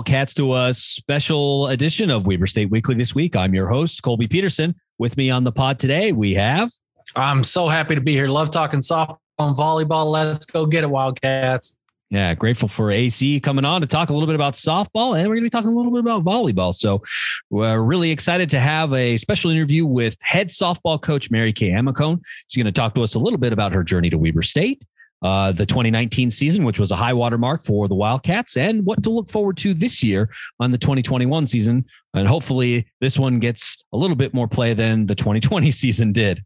Wildcats, to a special edition of Weber State Weekly this week. I'm your host, Colby Peterson. With me on the pod today, we have. I'm so happy to be here. Love talking softball and volleyball. Let's go get it, Wildcats. Yeah, grateful for AC coming on to talk a little bit about softball, and we're going to be talking a little bit about volleyball. So, we're really excited to have a special interview with head softball coach Mary Kay Amicone. She's going to talk to us a little bit about her journey to Weber State, uh, the 2019 season, which was a high water mark for the Wildcats, and what to look forward to this year on the 2021 season. And hopefully, this one gets a little bit more play than the 2020 season did.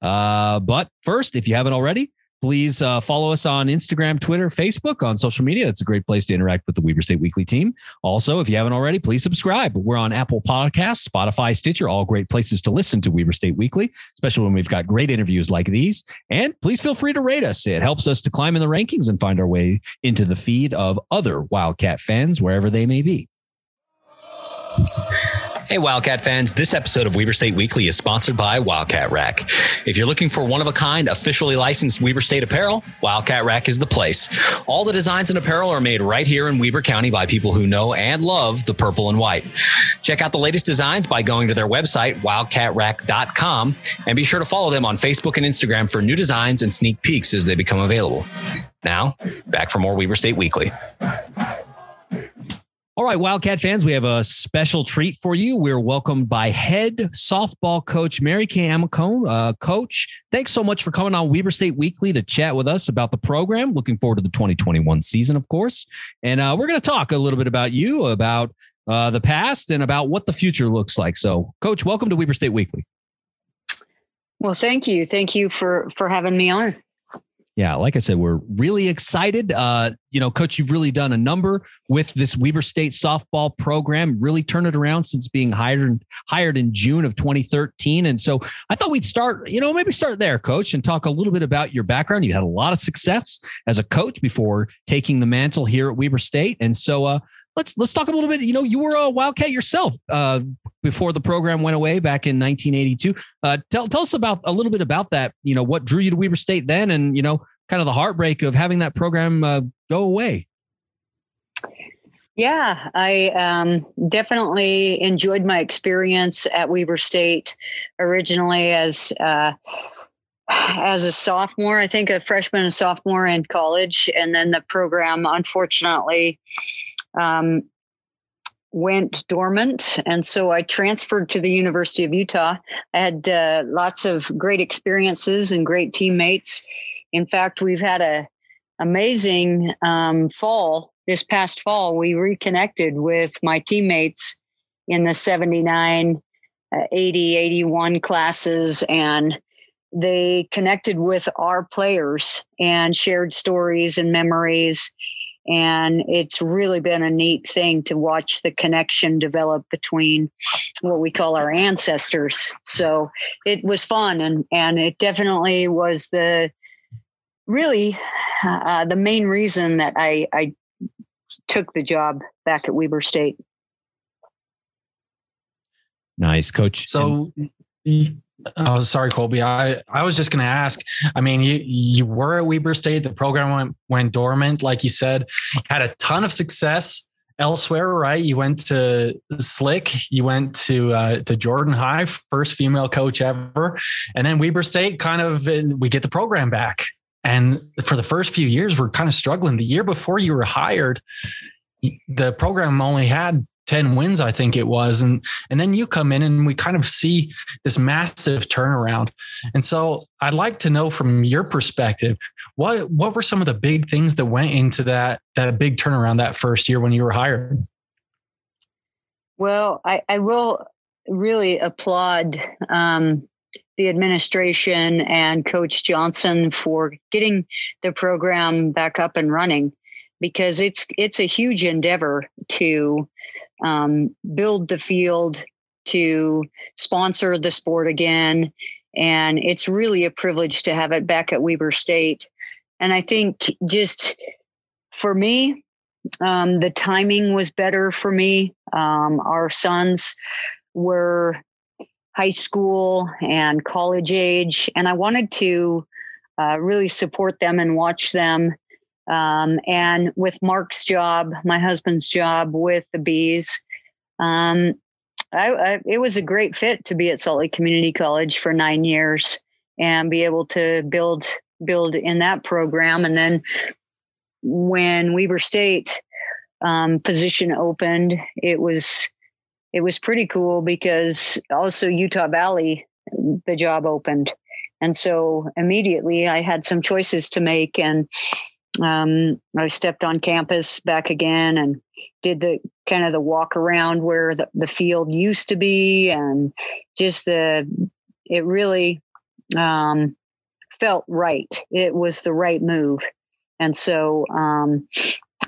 Uh, but first, if you haven't already, Please uh, follow us on Instagram, Twitter, Facebook, on social media. That's a great place to interact with the Weber State Weekly team. Also, if you haven't already, please subscribe. We're on Apple Podcasts, Spotify, Stitcher, all great places to listen to Weber State Weekly, especially when we've got great interviews like these. And please feel free to rate us. It helps us to climb in the rankings and find our way into the feed of other Wildcat fans, wherever they may be. Hey, Wildcat fans. This episode of Weber State Weekly is sponsored by Wildcat Rack. If you're looking for one of a kind, officially licensed Weber State apparel, Wildcat Rack is the place. All the designs and apparel are made right here in Weber County by people who know and love the purple and white. Check out the latest designs by going to their website, wildcatrack.com, and be sure to follow them on Facebook and Instagram for new designs and sneak peeks as they become available. Now, back for more Weber State Weekly. All right, Wildcat fans, we have a special treat for you. We're welcomed by head softball coach Mary Kay Amicone. Uh, coach, thanks so much for coming on Weber State Weekly to chat with us about the program. Looking forward to the 2021 season, of course. And uh, we're going to talk a little bit about you, about uh, the past, and about what the future looks like. So, coach, welcome to Weber State Weekly. Well, thank you. Thank you for for having me on yeah, like I said, we're really excited. Uh, you know, coach, you've really done a number with this Weber State softball program, really turn it around since being hired hired in June of 2013. And so I thought we'd start, you know, maybe start there, coach, and talk a little bit about your background. You had a lot of success as a coach before taking the mantle here at Weber State. And so uh, let's let's talk a little bit. You know, you were a Wildcat yourself uh, before the program went away back in 1982. Uh, tell tell us about a little bit about that. You know, what drew you to Weber State then, and you know, kind of the heartbreak of having that program uh, go away. Yeah, I um, definitely enjoyed my experience at Weber State originally as uh, as a sophomore, I think a freshman and sophomore in college, and then the program unfortunately um, went dormant. And so I transferred to the University of Utah. I had uh, lots of great experiences and great teammates. In fact, we've had a amazing um, fall this past fall. We reconnected with my teammates in the 79, uh, 80, 81 classes and they connected with our players and shared stories and memories and it's really been a neat thing to watch the connection develop between what we call our ancestors. So it was fun, and and it definitely was the really uh, the main reason that I I took the job back at Weber State. Nice, coach. So Oh, sorry, Colby. I, I was just going to ask. I mean, you you were at Weber State. The program went went dormant, like you said. Had a ton of success elsewhere, right? You went to Slick. You went to uh, to Jordan High, first female coach ever, and then Weber State. Kind of, we get the program back, and for the first few years, we're kind of struggling. The year before you were hired, the program only had 10 wins, I think it was. And, and then you come in and we kind of see this massive turnaround. And so I'd like to know from your perspective, what, what were some of the big things that went into that, that big turnaround that first year when you were hired? Well, I, I will really applaud um, the administration and Coach Johnson for getting the program back up and running because it's it's a huge endeavor to um, build the field, to sponsor the sport again. And it's really a privilege to have it back at Weber State. And I think just for me, um, the timing was better for me. Um, our sons were high school and college age, and I wanted to uh, really support them and watch them Um, and with Mark's job, my husband's job with the bees, um, I, I, it was a great fit to be at Salt Lake Community College for nine years and be able to build build in that program. And then when Weber State um, position opened, it was it was pretty cool because also Utah Valley the job opened, and so immediately I had some choices to make, and um, I stepped on campus back again and did the kind of the walk around where the, the field used to be, and just the it really um, felt right. It was the right move. And so um,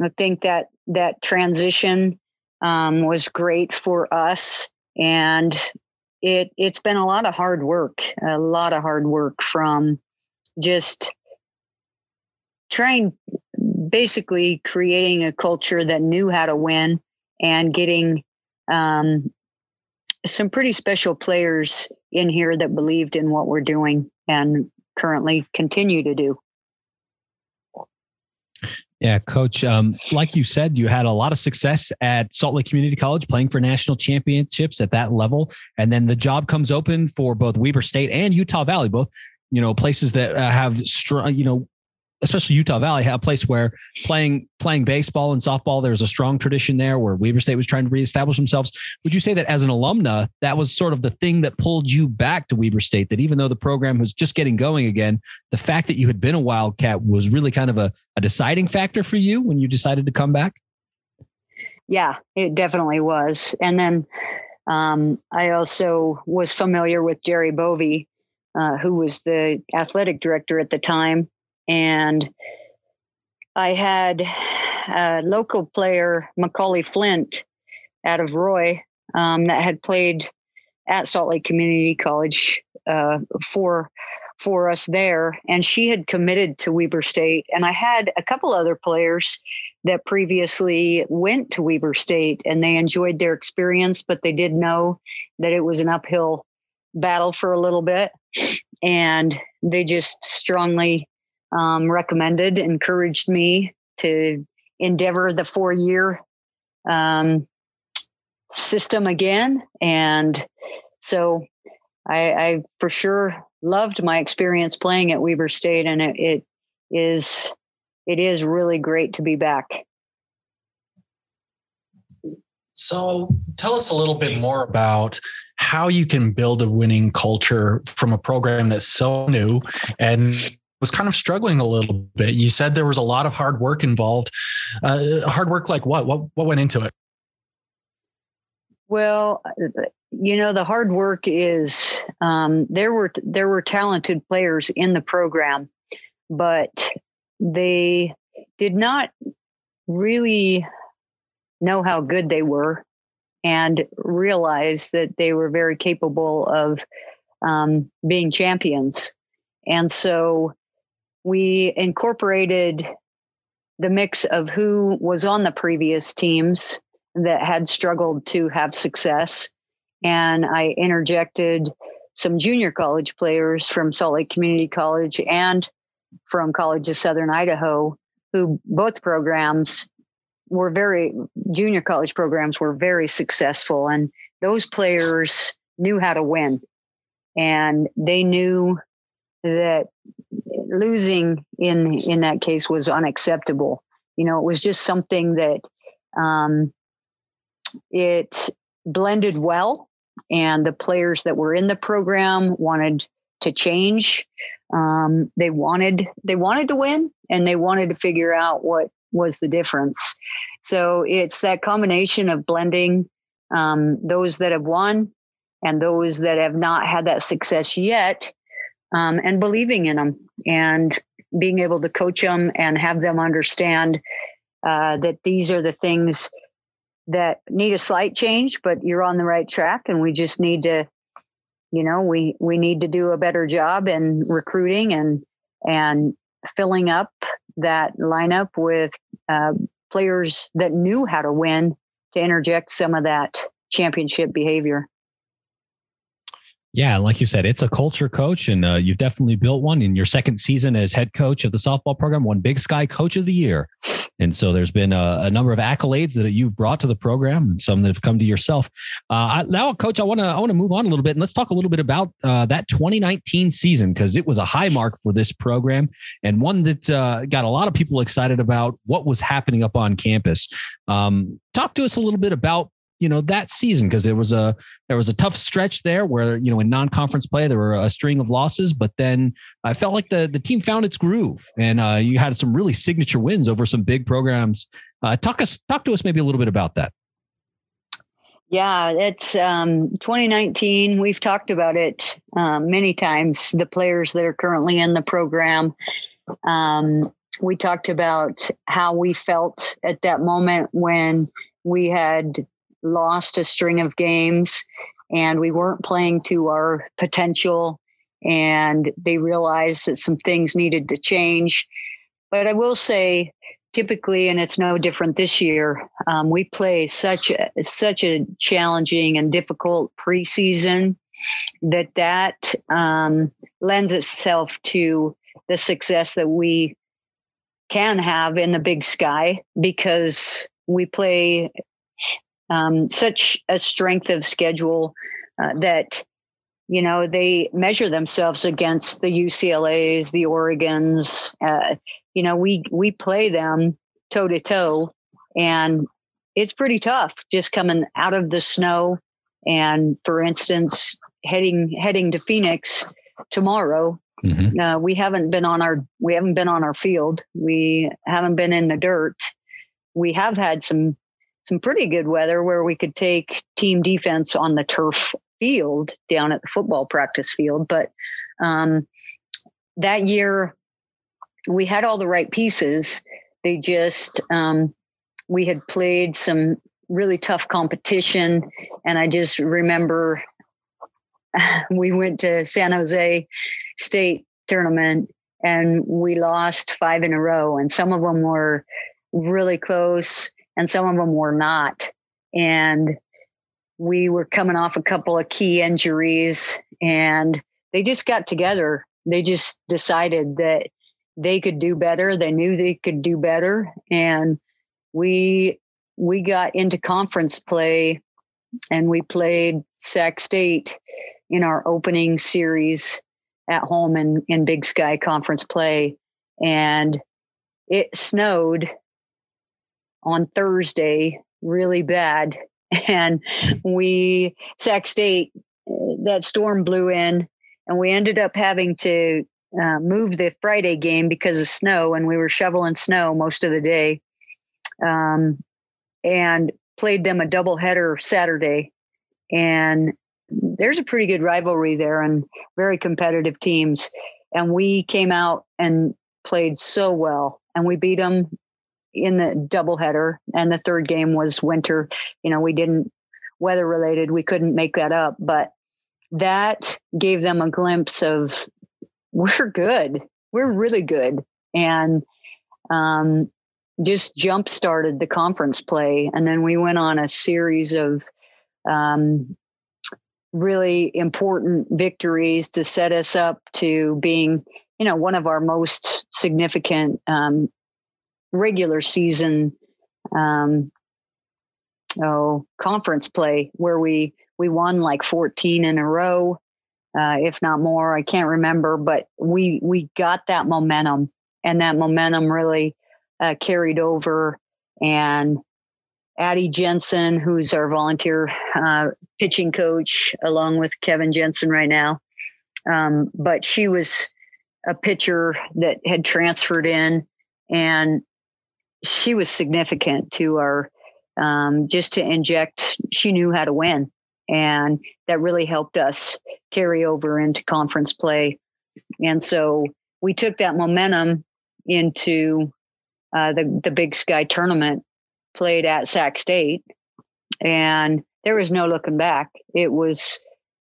I think that that transition um, was great for us. And it it's been a lot of hard work, a lot of hard work from just trying basically creating a culture that knew how to win and getting um, some pretty special players in here that believed in what we're doing and currently continue to do. Yeah, coach. Um, like you said, you had a lot of success at Salt Lake Community College playing for national championships at that level. And then the job comes open for both Weber State and Utah Valley, both, you know, places that uh, have strong, you know, especially Utah Valley, a place where playing playing baseball and softball, there was a strong tradition there where Weber State was trying to reestablish themselves. Would you say that as an alumna, that was sort of the thing that pulled you back to Weber State? That even though the program was just getting going again, the fact that you had been a Wildcat was really kind of a, a deciding factor for you when you decided to come back? Yeah, it definitely was. And then um, I also was familiar with Jerry Bovee, uh, who was the athletic director at the time and I had a local player, Macaulay Flint, out of Roy, um, that had played at Salt Lake Community College uh, for for us there, and she had committed to Weber State. And I had a couple other players that previously went to Weber State, and they enjoyed their experience, but they did know that it was an uphill battle for a little bit, and they just strongly um, recommended, encouraged me to endeavor the four year um, system again. And so I, I, for sure loved my experience playing at Weber State, and it, it is it is really great to be back. So tell us a little bit more about how you can build a winning culture from a program that's so new and was kind of struggling a little bit. You said there was a lot of hard work involved. Uh, hard work like what? What what went into it? Well, you know, the hard work is um, there were there were talented players in the program, but they did not really know how good they were and realize that they were very capable of um, being champions. And so we incorporated the mix of who was on the previous teams that had struggled to have success. And I interjected some junior college players from Salt Lake Community College and from College of Southern Idaho, who both programs were very, junior college programs were very successful. And those players knew how to win. And they knew that losing in in that case was unacceptable. You know, it was just something that um, it blended well, and the players that were in the program wanted to change. Um, they wanted they wanted to win, and they wanted to figure out what was the difference. So it's that combination of blending um, those that have won and those that have not had that success yet um, and believing in them and being able to coach them and have them understand uh, that these are the things that need a slight change, but you're on the right track. And we just need to, you know, we, we need to do a better job in recruiting and, and filling up that lineup with uh, players that knew how to win to interject some of that championship behavior. Yeah, like you said, it's a culture coach, and uh, you've definitely built one in your second season as head coach of the softball program. one Big Sky Coach of the Year, and so there's been a, a number of accolades that you've brought to the program, and some that have come to yourself. Uh, I, now, Coach, I want to I want to move on a little bit, and let's talk a little bit about uh, that 2019 season because it was a high mark for this program and one that uh, got a lot of people excited about what was happening up on campus. Um, talk to us a little bit about you know that season because there was a there was a tough stretch there where you know in non-conference play there were a string of losses but then i felt like the the team found its groove. And uh, you had some really signature wins over some big programs. Uh, talk us talk to us maybe a little bit about that. Yeah it's um, 2019 we've talked about it um, many times the players that are currently in the program. Um, we talked about how we felt at that moment when we had lost a string of games and we weren't playing to our potential and they realized that some things needed to change. But i will say typically and it's no different this year um, we play such a such a challenging and difficult preseason that that um, lends itself to the success that we can have in the big sky because we play um, such a strength of schedule uh, that you know they measure themselves against the UCLA's, the Oregon's. Uh, you know, we we play them toe to toe, and it's pretty tough just coming out of the snow. And for instance, heading heading to Phoenix tomorrow. Mm-hmm. Uh, we haven't been on our we haven't been on our field. We haven't been in the dirt. We have had some some pretty good weather where we could take team defense on the turf field down at the football practice field. But um, that year, we had all the right pieces. They just, um, we had played some really tough competition. And I just remember we went to San Jose State tournament and we lost five in a row. And some of them were really close and some of them were not. And we were coming off a couple of key injuries, and they just got together. They just decided that they could do better. They knew they could do better, and we we got into conference play, and we played Sac State in our opening series at home in in Big Sky Conference play, and it snowed on Thursday really bad. And we, Sac State, that storm blew in, and we ended up having to uh, move the Friday game because of snow, and we were shoveling snow most of the day. Um, and played them a double header Saturday. And there's a pretty good rivalry there and very competitive teams. And we came out and played so well, and we beat them in the doubleheader, and the third game was winter. You know, we didn't weather related. We couldn't make that up, but that gave them a glimpse of we're good. We're really good, and um, just jump started the conference play, and then we went on a series of um, really important victories to set us up to being, you know, one of our most significant um, regular season um, oh conference play where we we won like 14 in a row uh, if not more i can't remember but we we got that momentum and that momentum really uh, carried over. And addie jensen who's our volunteer uh, pitching coach along with kevin jensen right now um, but she was a pitcher that had transferred in and she was significant to our um, just to inject. She knew how to win, and that really helped us carry over into conference play. And so we took that momentum into uh, the the Big Sky tournament, played at Sac State, and there was no looking back. It was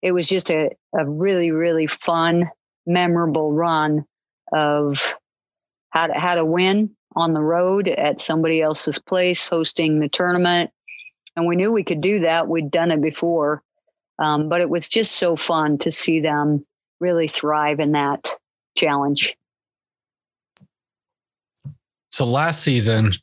it was just a, a really really fun, memorable run of how to how to win on the road at somebody else's place hosting the tournament. And we knew we could do that. We'd done it before. Um, but it was just so fun to see them really thrive in that challenge. So last season,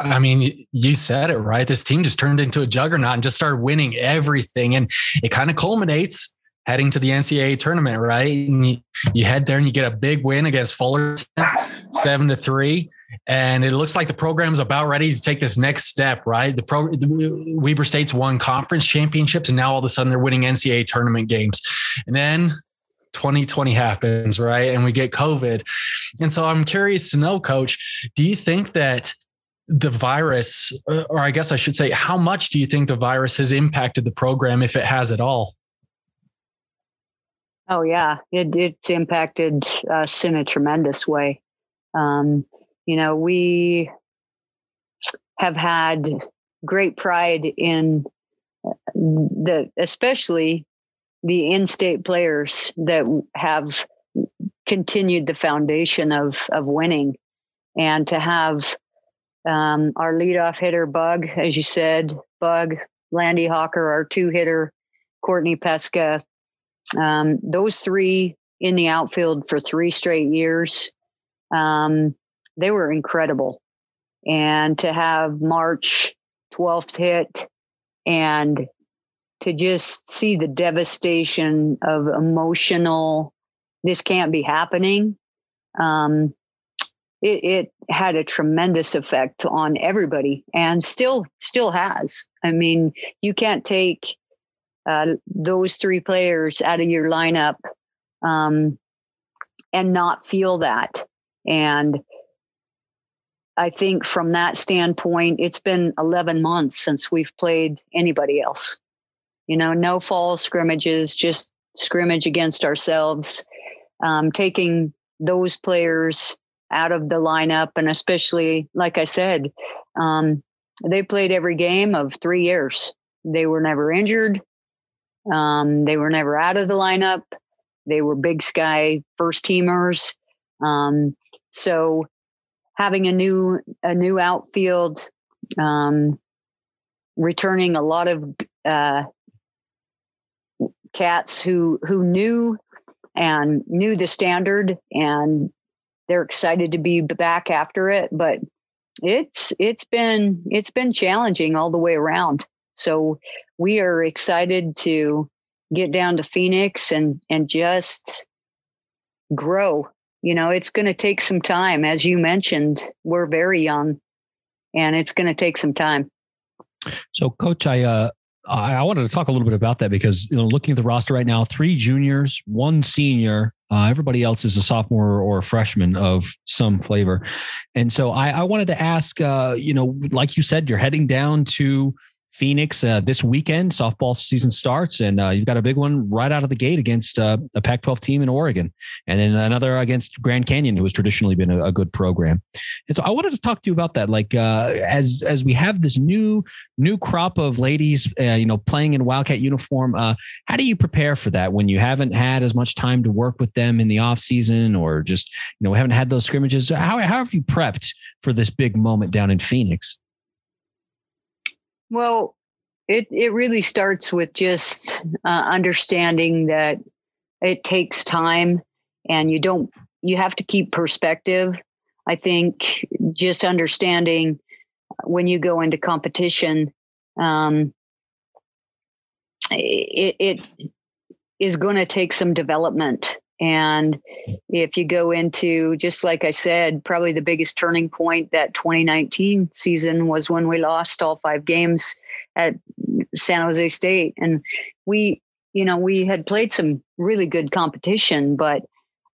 I mean, you said it right. This team just turned into a juggernaut and just started winning everything. And it kind of culminates heading to the NCAA tournament, right? And you, you head there and you get a big win against Fullerton, seven to three. And it looks like the program's about ready to take this next step, right? The pro the, Weber State's won conference championships, and now all of a sudden they're winning NCAA tournament games. And then 2020 happens, right? And we get COVID. And so I'm curious to know, coach, do you think that the virus, uh, or I guess I should say, how much do you think the virus has impacted the program, if it has at all? Oh yeah, it, it's impacted us in a tremendous way. Um, you know, we have had great pride in uh, the, especially the in-state players that have continued the foundation of of winning, and to have um, our leadoff hitter Bug, as you said, Bug Landy Hawker, our two hitter Courtney Pesca, um, those three in the outfield for three straight years, um, they were incredible, and to have March 12th hit and to just see the devastation of emotional this can't be happening um, it, it, had a tremendous effect on everybody and still still has. I mean you can't take uh, those three players out of your lineup um, and not feel that. And i think from that standpoint it's been 11 months since we've played anybody else you know, no fall scrimmages, just scrimmage against ourselves, um, taking those players out of the lineup. And especially, like I said, um, they played every game of three years. They were never injured. Um, they were never out of the lineup. They were big sky first teamers. Um, so having a new a new outfield, um, returning a lot of uh, cats who who knew and knew the standard and they're excited to be back after it but it's it's been it's been challenging all the way around. So we are excited to get down to phoenix and and just grow you know it's going to take some time. As you mentioned we're very young and it's going to take some time. So coach i uh I, wanted to talk a little bit about that because you know, looking at the roster right now, three juniors, one senior, uh, everybody else is a sophomore or a freshman of some flavor, and so I, I wanted to ask, uh, you know, like you said, you're heading down to Phoenix uh, this weekend. Softball season starts, and uh, you've got a big one right out of the gate against uh, a Pac-12 team in Oregon, and then another against Grand Canyon, who has traditionally been a, a good program. And so, I wanted to talk to you about that. Like uh, as as we have this new new crop of ladies, uh, you know, playing in Wildcat uniform. Uh, how do you prepare for that when you haven't had as much time to work with them in the off season, or just you know haven't had those scrimmages? How how have you prepped for this big moment down in Phoenix? Well, it it really starts with just uh, understanding that it takes time, and you don't you have to keep perspective. I think just understanding when you go into competition, um, it, it is going to take some development. And if you go into, just like I said, probably the biggest turning point that 2019 season was when we lost all five games at San Jose State. And we, you know, we had played some really good competition, but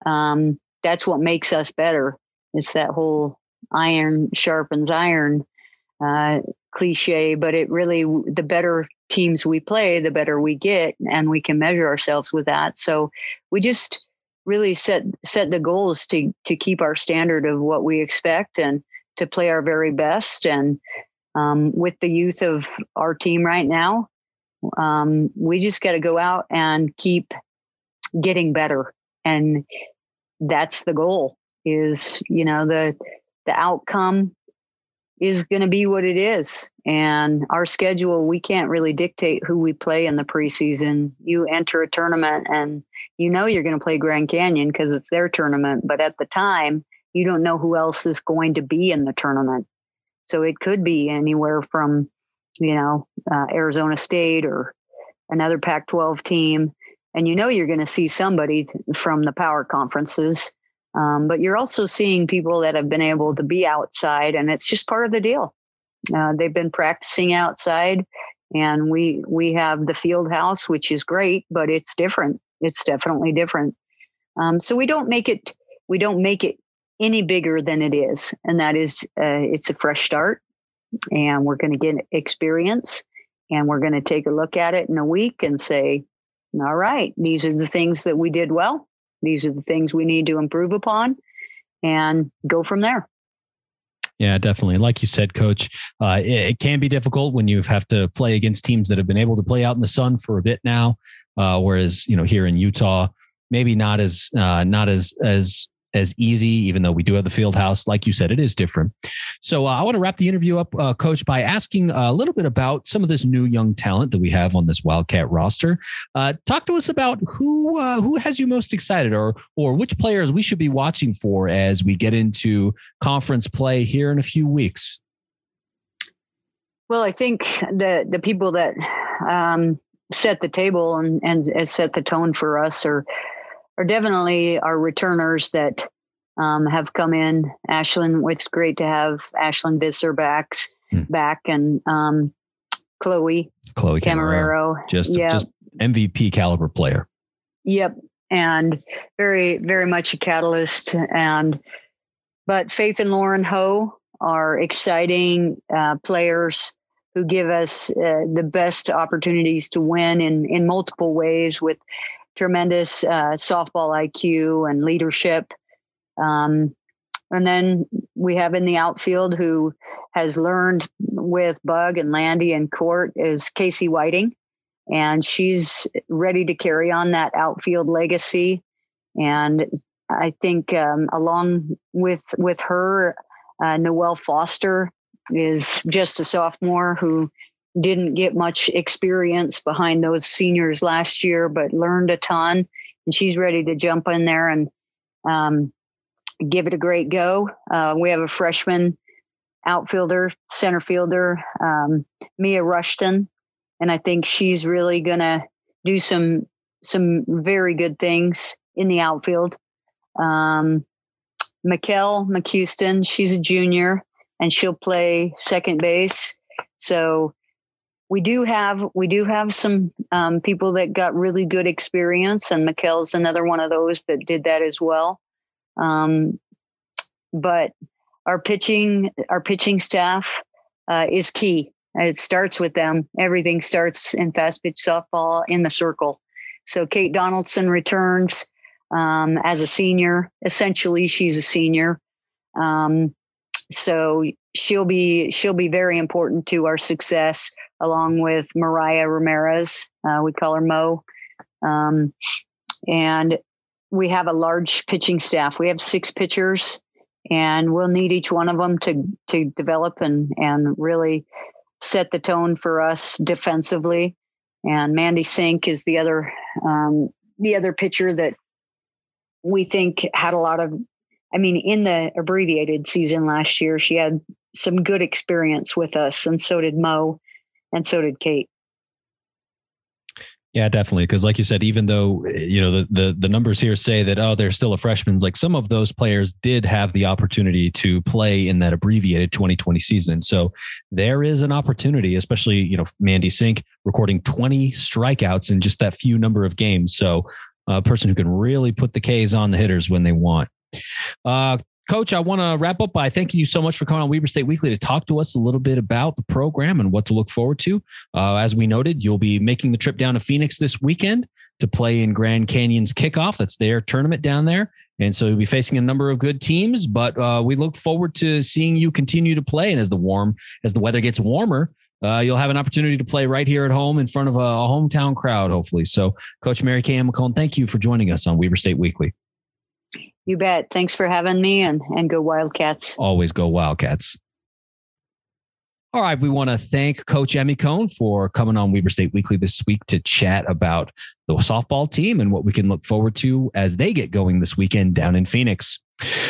um, that's what makes us better. It's that whole iron sharpens iron uh, cliche, but it really, the better teams we play, the better we get, and we can measure ourselves with that. So we just, really set set the goals to to keep our standard of what we expect and to play our very best. And um, with the youth of our team right now um, we just got to go out and keep getting better. And that's the goal is you know the the outcome is going to be what it is. And our schedule, we can't really dictate who we play in the preseason. You enter a tournament and you know you're going to play Grand Canyon because it's their tournament. But at the time, you don't know who else is going to be in the tournament. So it could be anywhere from, you know, uh, Arizona State or another Pac 12 team. And you know you're going to see somebody from the power conferences um, but you're also seeing people that have been able to be outside, and it's just part of the deal. Uh, they've been practicing outside, and we we have the field house, which is great, but it's different. It's definitely different. Um, so we don't make it we don't make it any bigger than it is, and that is uh, it's a fresh start, and we're going to get experience, and we're going to take a look at it in a week and say, all right, these are the things that we did well these are the things we need to improve upon and go from there. Yeah, definitely. Like you said, coach, uh, it, it, can be difficult when you have to play against teams that have been able to play out in the sun for a bit now. Uh, whereas, you know, here in Utah, maybe not as, uh, not as, as as easy, even though we do have the field house. Like you said, it is different. So uh, I want to wrap the interview up, uh, Coach, by asking a little bit about some of this new young talent that we have on this Wildcat roster. Uh, talk to us about who uh, who has you most excited, or or which players we should be watching for as we get into conference play here in a few weeks. Well, I think the the people that um, set the table and, and set the tone for us are are definitely our returners that um, have come in. Ashlyn, it's great to have Ashlyn Visser back, hmm. back and um, Chloe, Chloe Camarero, Camarero. just just MVP caliber player. Yep, and very very much a catalyst. And but Faith and Lauren Ho are exciting uh, players who give us uh, the best opportunities to win in in multiple ways with tremendous uh, softball IQ and leadership. Um, and then we have in the outfield who has learned with Bug and Landy and Court is Casey Whiting. And she's ready to carry on that outfield legacy. And I think um, along with with her, uh, Noelle Foster is just a sophomore who didn't get much experience behind those seniors last year, but learned a ton. And she's ready to jump in there and um, give it a great go. Uh, we have a freshman outfielder, center fielder, um, Mia Rushton, and I think she's really going to do some some very good things in the outfield. Um, Mikkel McHouston, she's a junior, and she'll play second base. So we do have we do have some um, people that got really good experience, and Mikkel's another one of those that did that as well. Um, but our pitching our pitching staff uh, is key. It starts with them. Everything starts in fast pitch softball in the circle. So Kate Donaldson returns um, as a senior. Essentially, she's a senior. Um, so she'll be she'll be very important to our success along with mariah ramirez uh, we call her mo. Um, and we have a large pitching staff. We have six pitchers and we'll need each one of them to to develop and and really set the tone for us defensively. And mandy sink is the other um, the other pitcher that we think had a lot of I mean, in the abbreviated season last year, she had some good experience with us, and so did Mo, and so did Kate. Yeah, definitely. Because, like you said, even though you know the, the the numbers here say that oh they're still a freshman, like some of those players did have the opportunity to play in that abbreviated 2020 season, and so there is an opportunity, especially you know Mandy Sink recording 20 strikeouts in just that few number of games. So a person who can really put the K's on the hitters when they want. Uh, Coach, I want to wrap up by thanking you so much for coming on Weber State Weekly to talk to us a little bit about the program and what to look forward to. Uh, as we noted, you'll be making the trip down to Phoenix this weekend to play in Grand Canyon's kickoff. That's their tournament down there. And so you'll be facing a number of good teams, but uh, we look forward to seeing you continue to play. And as the warm, as the weather gets warmer, uh, you'll have an opportunity to play right here at home in front of a, a hometown crowd, hopefully. So, Coach Mary Kay Amicone, thank you for joining us on Weber State Weekly. You bet. Thanks for having me and, and go Wildcats. Always go Wildcats. All right, we want to thank Coach Amicone for coming on Weber State Weekly this week to chat about the softball team and what we can look forward to as they get going this weekend down in Phoenix.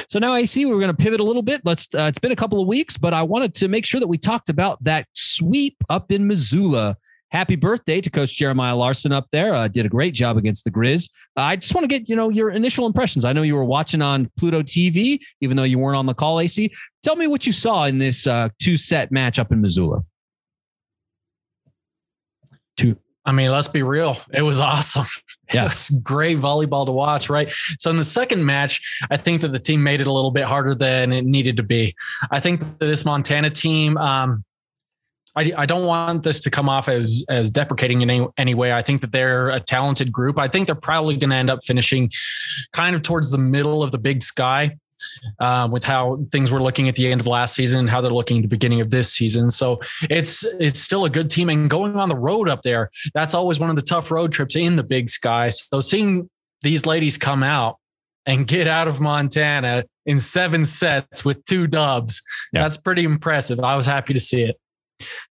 So now I see we're going to pivot a little bit. Let's. Uh, it's been a couple of weeks, but I wanted to make sure that we talked about that sweep up in Missoula happy birthday to Coach Jeremiah Larson up there. Uh, did a great job against the Grizz. Uh, I just want to get you know your initial impressions. I know you were watching on Pluto TV, even though you weren't on the call. AC, tell me what you saw in this uh, two set match up in Missoula. Two. I mean, let's be real. It was awesome. Yeah. It was great volleyball to watch, right? So in the second match, I think that the team made it a little bit harder than it needed to be. I think this Montana team, um, I, I don't want this to come off as as deprecating in any, any way. I think that they're a talented group. I think they're probably going to end up finishing kind of towards the middle of the big sky. Uh, with how things were looking at the end of last season and how they're looking at the beginning of this season. So it's it's still a good team and going on the road up there, that's always one of the tough road trips in the big sky. So seeing these ladies come out and get out of Montana in seven sets with two dubs, yeah. that's pretty impressive. I was happy to see it.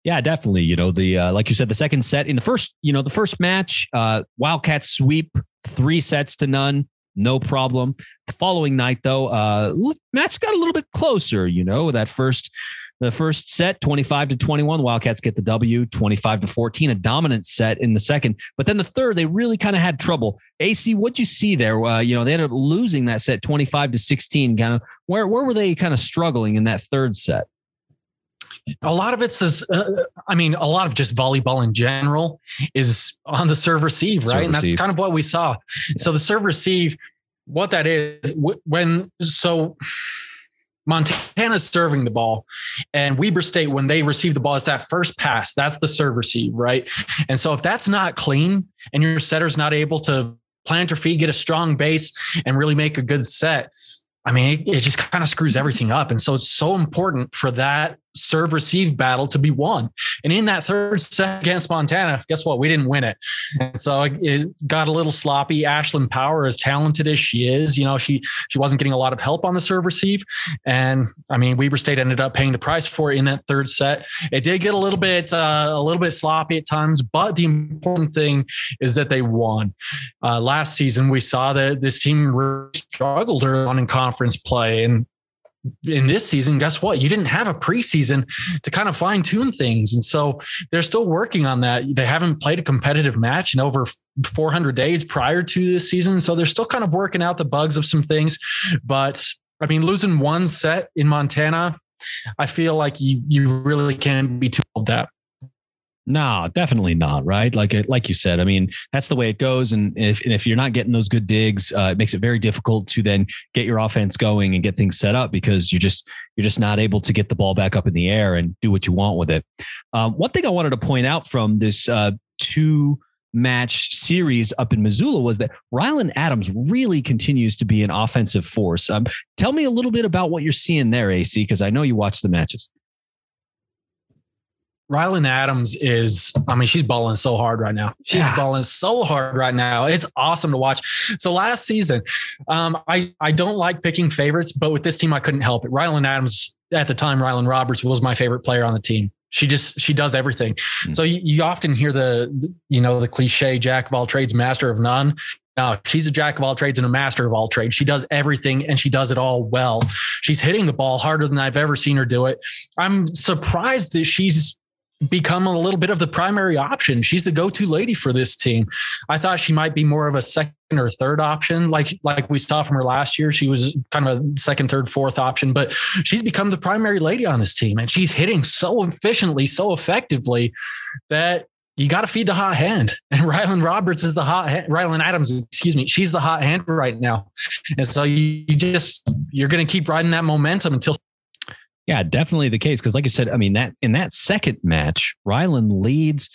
Yeah, definitely. You know, the uh, like you said, the second set in the first, you know, the first match, uh, Wildcats sweep three sets to none, no problem. The following night, though, uh, match got a little bit closer. You know, that first the first set 25 to 21 wildcats get the w 25 to 14 a dominant set in the second but then the third they really kind of had trouble ac what'd you see there uh, you know they ended up losing that set 25 to 16 kind of where, where were they kind of struggling in that third set a lot of it's this, uh, I mean, a lot of just volleyball in general is on the serve receive, right? Serve and that's receive. kind of what we saw. Yeah. So the serve receive, what that is when, so Montana's serving the ball and Weber State, when they receive the ball, it's that first pass. That's the serve receive, right? And so if that's not clean and your setter's not able to plant her feet, get a strong base and really make a good set, I mean, it, it, just kind of screws everything up. And so it's so important for that serve receive battle to be won. And in that third set against Montana, guess what? We didn't win it. And so it got a little sloppy. Ashlyn Power, as talented as she is, you know, she she wasn't getting a lot of help on the serve receive. And I mean, Weber State ended up paying the price for it in that third set. It did get a little bit uh, a little bit sloppy at times, but the important thing is that they won. Uh, last season, we saw that this team really struggled early on in conference play, and in this season, guess what? You didn't have a preseason to kind of fine tune things. And so they're still working on that. They haven't played a competitive match in over 400 days prior to this season. So they're still kind of working out the bugs of some things. But I mean, losing one set in Montana, I feel like you, you really can't be too old that. No, definitely not. Right, like like you said. I mean, that's the way it goes. And if and if you're not getting those good digs, uh, it makes it very difficult to then get your offense going and get things set up because you're just you're just not able to get the ball back up in the air and do what you want with it. Um, one thing I wanted to point out from this uh, two match series up in Missoula was that Rylan Adams really continues to be an offensive force. Um, tell me a little bit about what you're seeing there, AC, because I know you watch the matches. Rylan Adams is, I mean, she's balling so hard right now. She's yeah. balling so hard right now. It's awesome to watch. So last season, um, I, I don't like picking favorites, but with this team, I couldn't help it. Rylan Adams, at the time, Rylan Roberts was my favorite player on the team. She just, she does everything. Mm-hmm. So you, you often hear the, you know, the cliche jack of all trades, master of none. No, she's a jack of all trades and a master of all trades. She does everything and she does it all well. She's hitting the ball harder than I've ever seen her do it. I'm surprised that she's become a little bit of the primary option. She's the go-to lady for this team. I thought she might be more of a second or third option, like like we saw from her last year. She was kind of a second, third, fourth option, but she's become the primary lady on this team, and she's hitting so efficiently, so effectively that you got to feed the hot hand. And Rylan Roberts is the hot hand. Rylan Adams, excuse me, she's the hot hand right now, and so you, you just you're going to keep riding that momentum until yeah, definitely the case. Because, like I said, I mean that in that second match, Rylan leads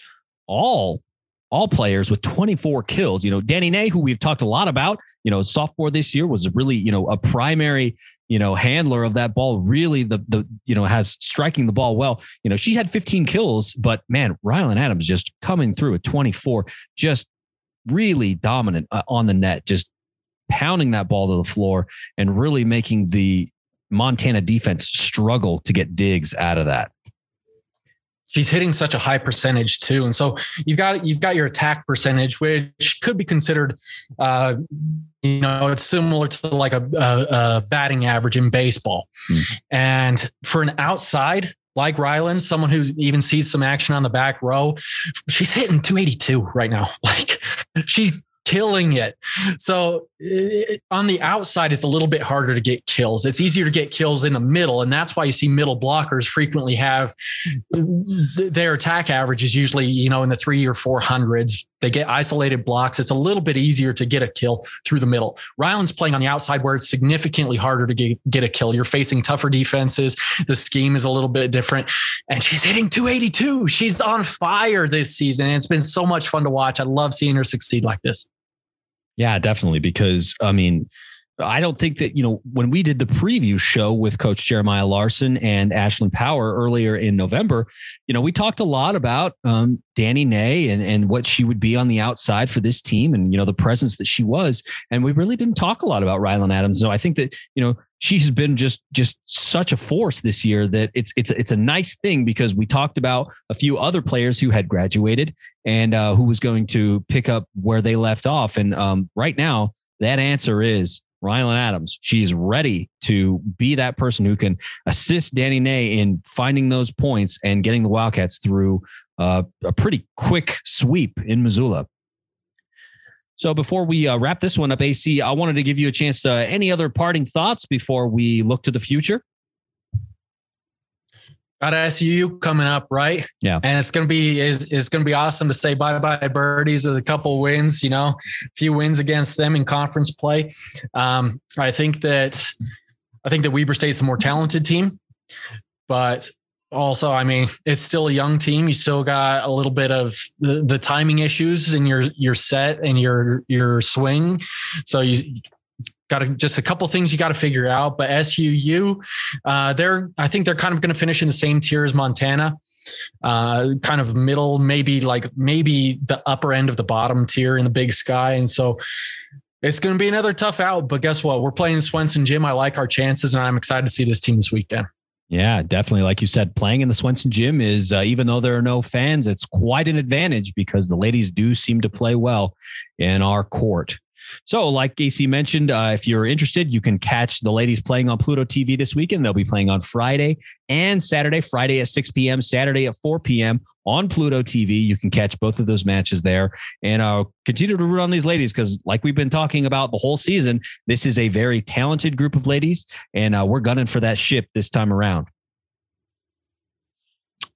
all all players with 24 kills. You know, Danny Nay, who we've talked a lot about, you know, sophomore this year was really, you know, a primary, you know, handler of that ball. Really, the the you know has striking the ball well. You know, she had 15 kills, but man, Rylan Adams just coming through at 24, just really dominant uh, on the net, just pounding that ball to the floor and really making the Montana defense struggle to get digs out of that. she's hitting such a high percentage too. And so you've got you've got your attack percentage, which could be considered, uh, you know, it's similar to like a, a, a batting average in baseball. Mm. And for an outside like Ryland, someone who even sees some action on the back row, she's hitting 282 right now. Like she's killing it. So on the outside, it's a little bit harder to get kills. It's easier to get kills in the middle. And that's why you see middle blockers frequently have their attack average is usually, you know, in the three or four hundreds. They get isolated blocks. It's a little bit easier to get a kill through the middle. Ryland's playing on the outside where it's significantly harder to get, get a kill. You're facing tougher defenses. The scheme is a little bit different. And she's hitting 282. She's on fire this season. And it's been so much fun to watch. I love seeing her succeed like this. Yeah, definitely. Because I mean, I don't think that, you know, when we did the preview show with Coach Jeremiah Larson and Ashlyn Power earlier in November, you know, we talked a lot about um, Danny Ney and, and what she would be on the outside for this team and, you know, the presence that she was. And we really didn't talk a lot about Rylan Adams. So I think that, you know, she's been just just such a force this year that it's it's it's a nice thing because we talked about a few other players who had graduated and uh, who was going to pick up where they left off. And um, right now, that answer is Rylan Adams. She's ready to be that person who can assist Danny Ney in finding those points and getting the Wildcats through uh, a pretty quick sweep in Missoula. So before we uh, wrap this one up, AC, I wanted to give you a chance. Uh, any other parting thoughts before we look to the future? Got SU coming up, right? Yeah, and it's gonna be is is gonna be awesome to say bye bye birdies with a couple wins. You know, a few wins against them in conference play. Um, I think that I think that Weber State's the more talented team, but also, I mean, it's still a young team. You still got a little bit of the, the timing issues in your your set and your your swing. So you got to, just a couple things you got to figure out. But SUU, uh, they're I think they're kind of going to finish in the same tier as Montana. Uh, kind of middle, maybe like maybe the upper end of the bottom tier in the Big Sky, and so it's going to be another tough out. But guess what? We're playing in Swenson Gym. I like our chances, and I'm excited to see this team this weekend. Yeah, definitely. Like you said, playing in the Swenson gym is, uh, even though there are no fans, it's quite an advantage because the ladies do seem to play well in our court. So, like AC mentioned, uh, if you're interested, you can catch the ladies playing on Pluto TV this weekend. They'll be playing on Friday and Saturday, Friday at 6 p.m., Saturday at 4 p.m. on Pluto TV. You can catch both of those matches there and uh, continue to root on these ladies because, like we've been talking about the whole season, this is a very talented group of ladies, and uh, we're gunning for that ship this time around.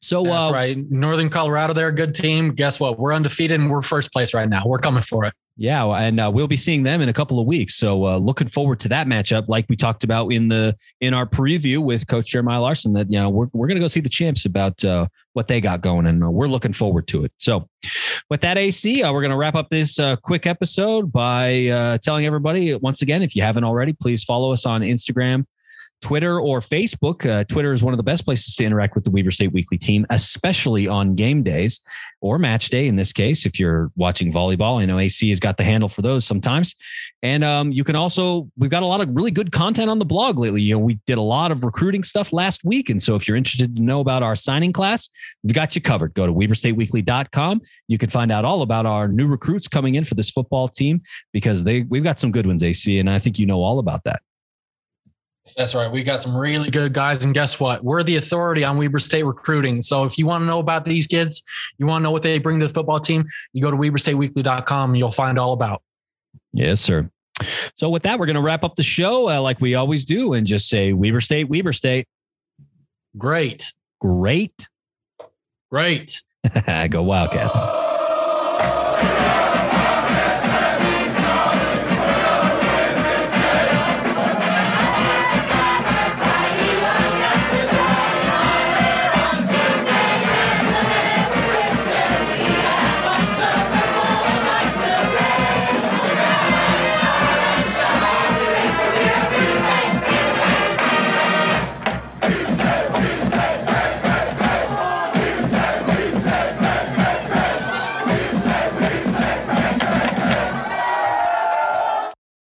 So That's uh, right, Northern Colorado, they're a good team. Guess what? We're undefeated and we're first place right now. We're coming for it. Yeah, and uh, we'll be seeing them in a couple of weeks. So uh, looking forward to that matchup, like we talked about in the in our preview with Coach Jeremiah Larson. That you know we're we're gonna go see the champs about uh, what they got going, and uh, we're looking forward to it. So with that, AC, uh, we're gonna wrap up this uh, quick episode by telling everybody once again, if you haven't already, please follow us on Instagram Twitter or Facebook. Uh, Twitter is one of the best places to interact with the Weber State Weekly team, especially on game days or match day. In this case, if you're watching volleyball, I know AC has got the handle for those sometimes. And um, you can also, we've got a lot of really good content on the blog lately. You know, we did a lot of recruiting stuff last week. And so if you're interested to know about our signing class, we've got you covered. Go to WeberStateWeekly.com. You can find out all about our new recruits coming in for this football team because they we've got some good ones, AC. And I think you know all about that. That's right. We got some really good guys. And guess what? We're the authority on Weber State recruiting. So if you want to know about these kids, you want to know what they bring to the football team, you go to WeberStateWeekly.com and you'll find all about. Yes, sir. So with that, we're going to wrap up the show uh, like we always do and just say Weber State, Weber State. Great. Great. Great. go Wildcats.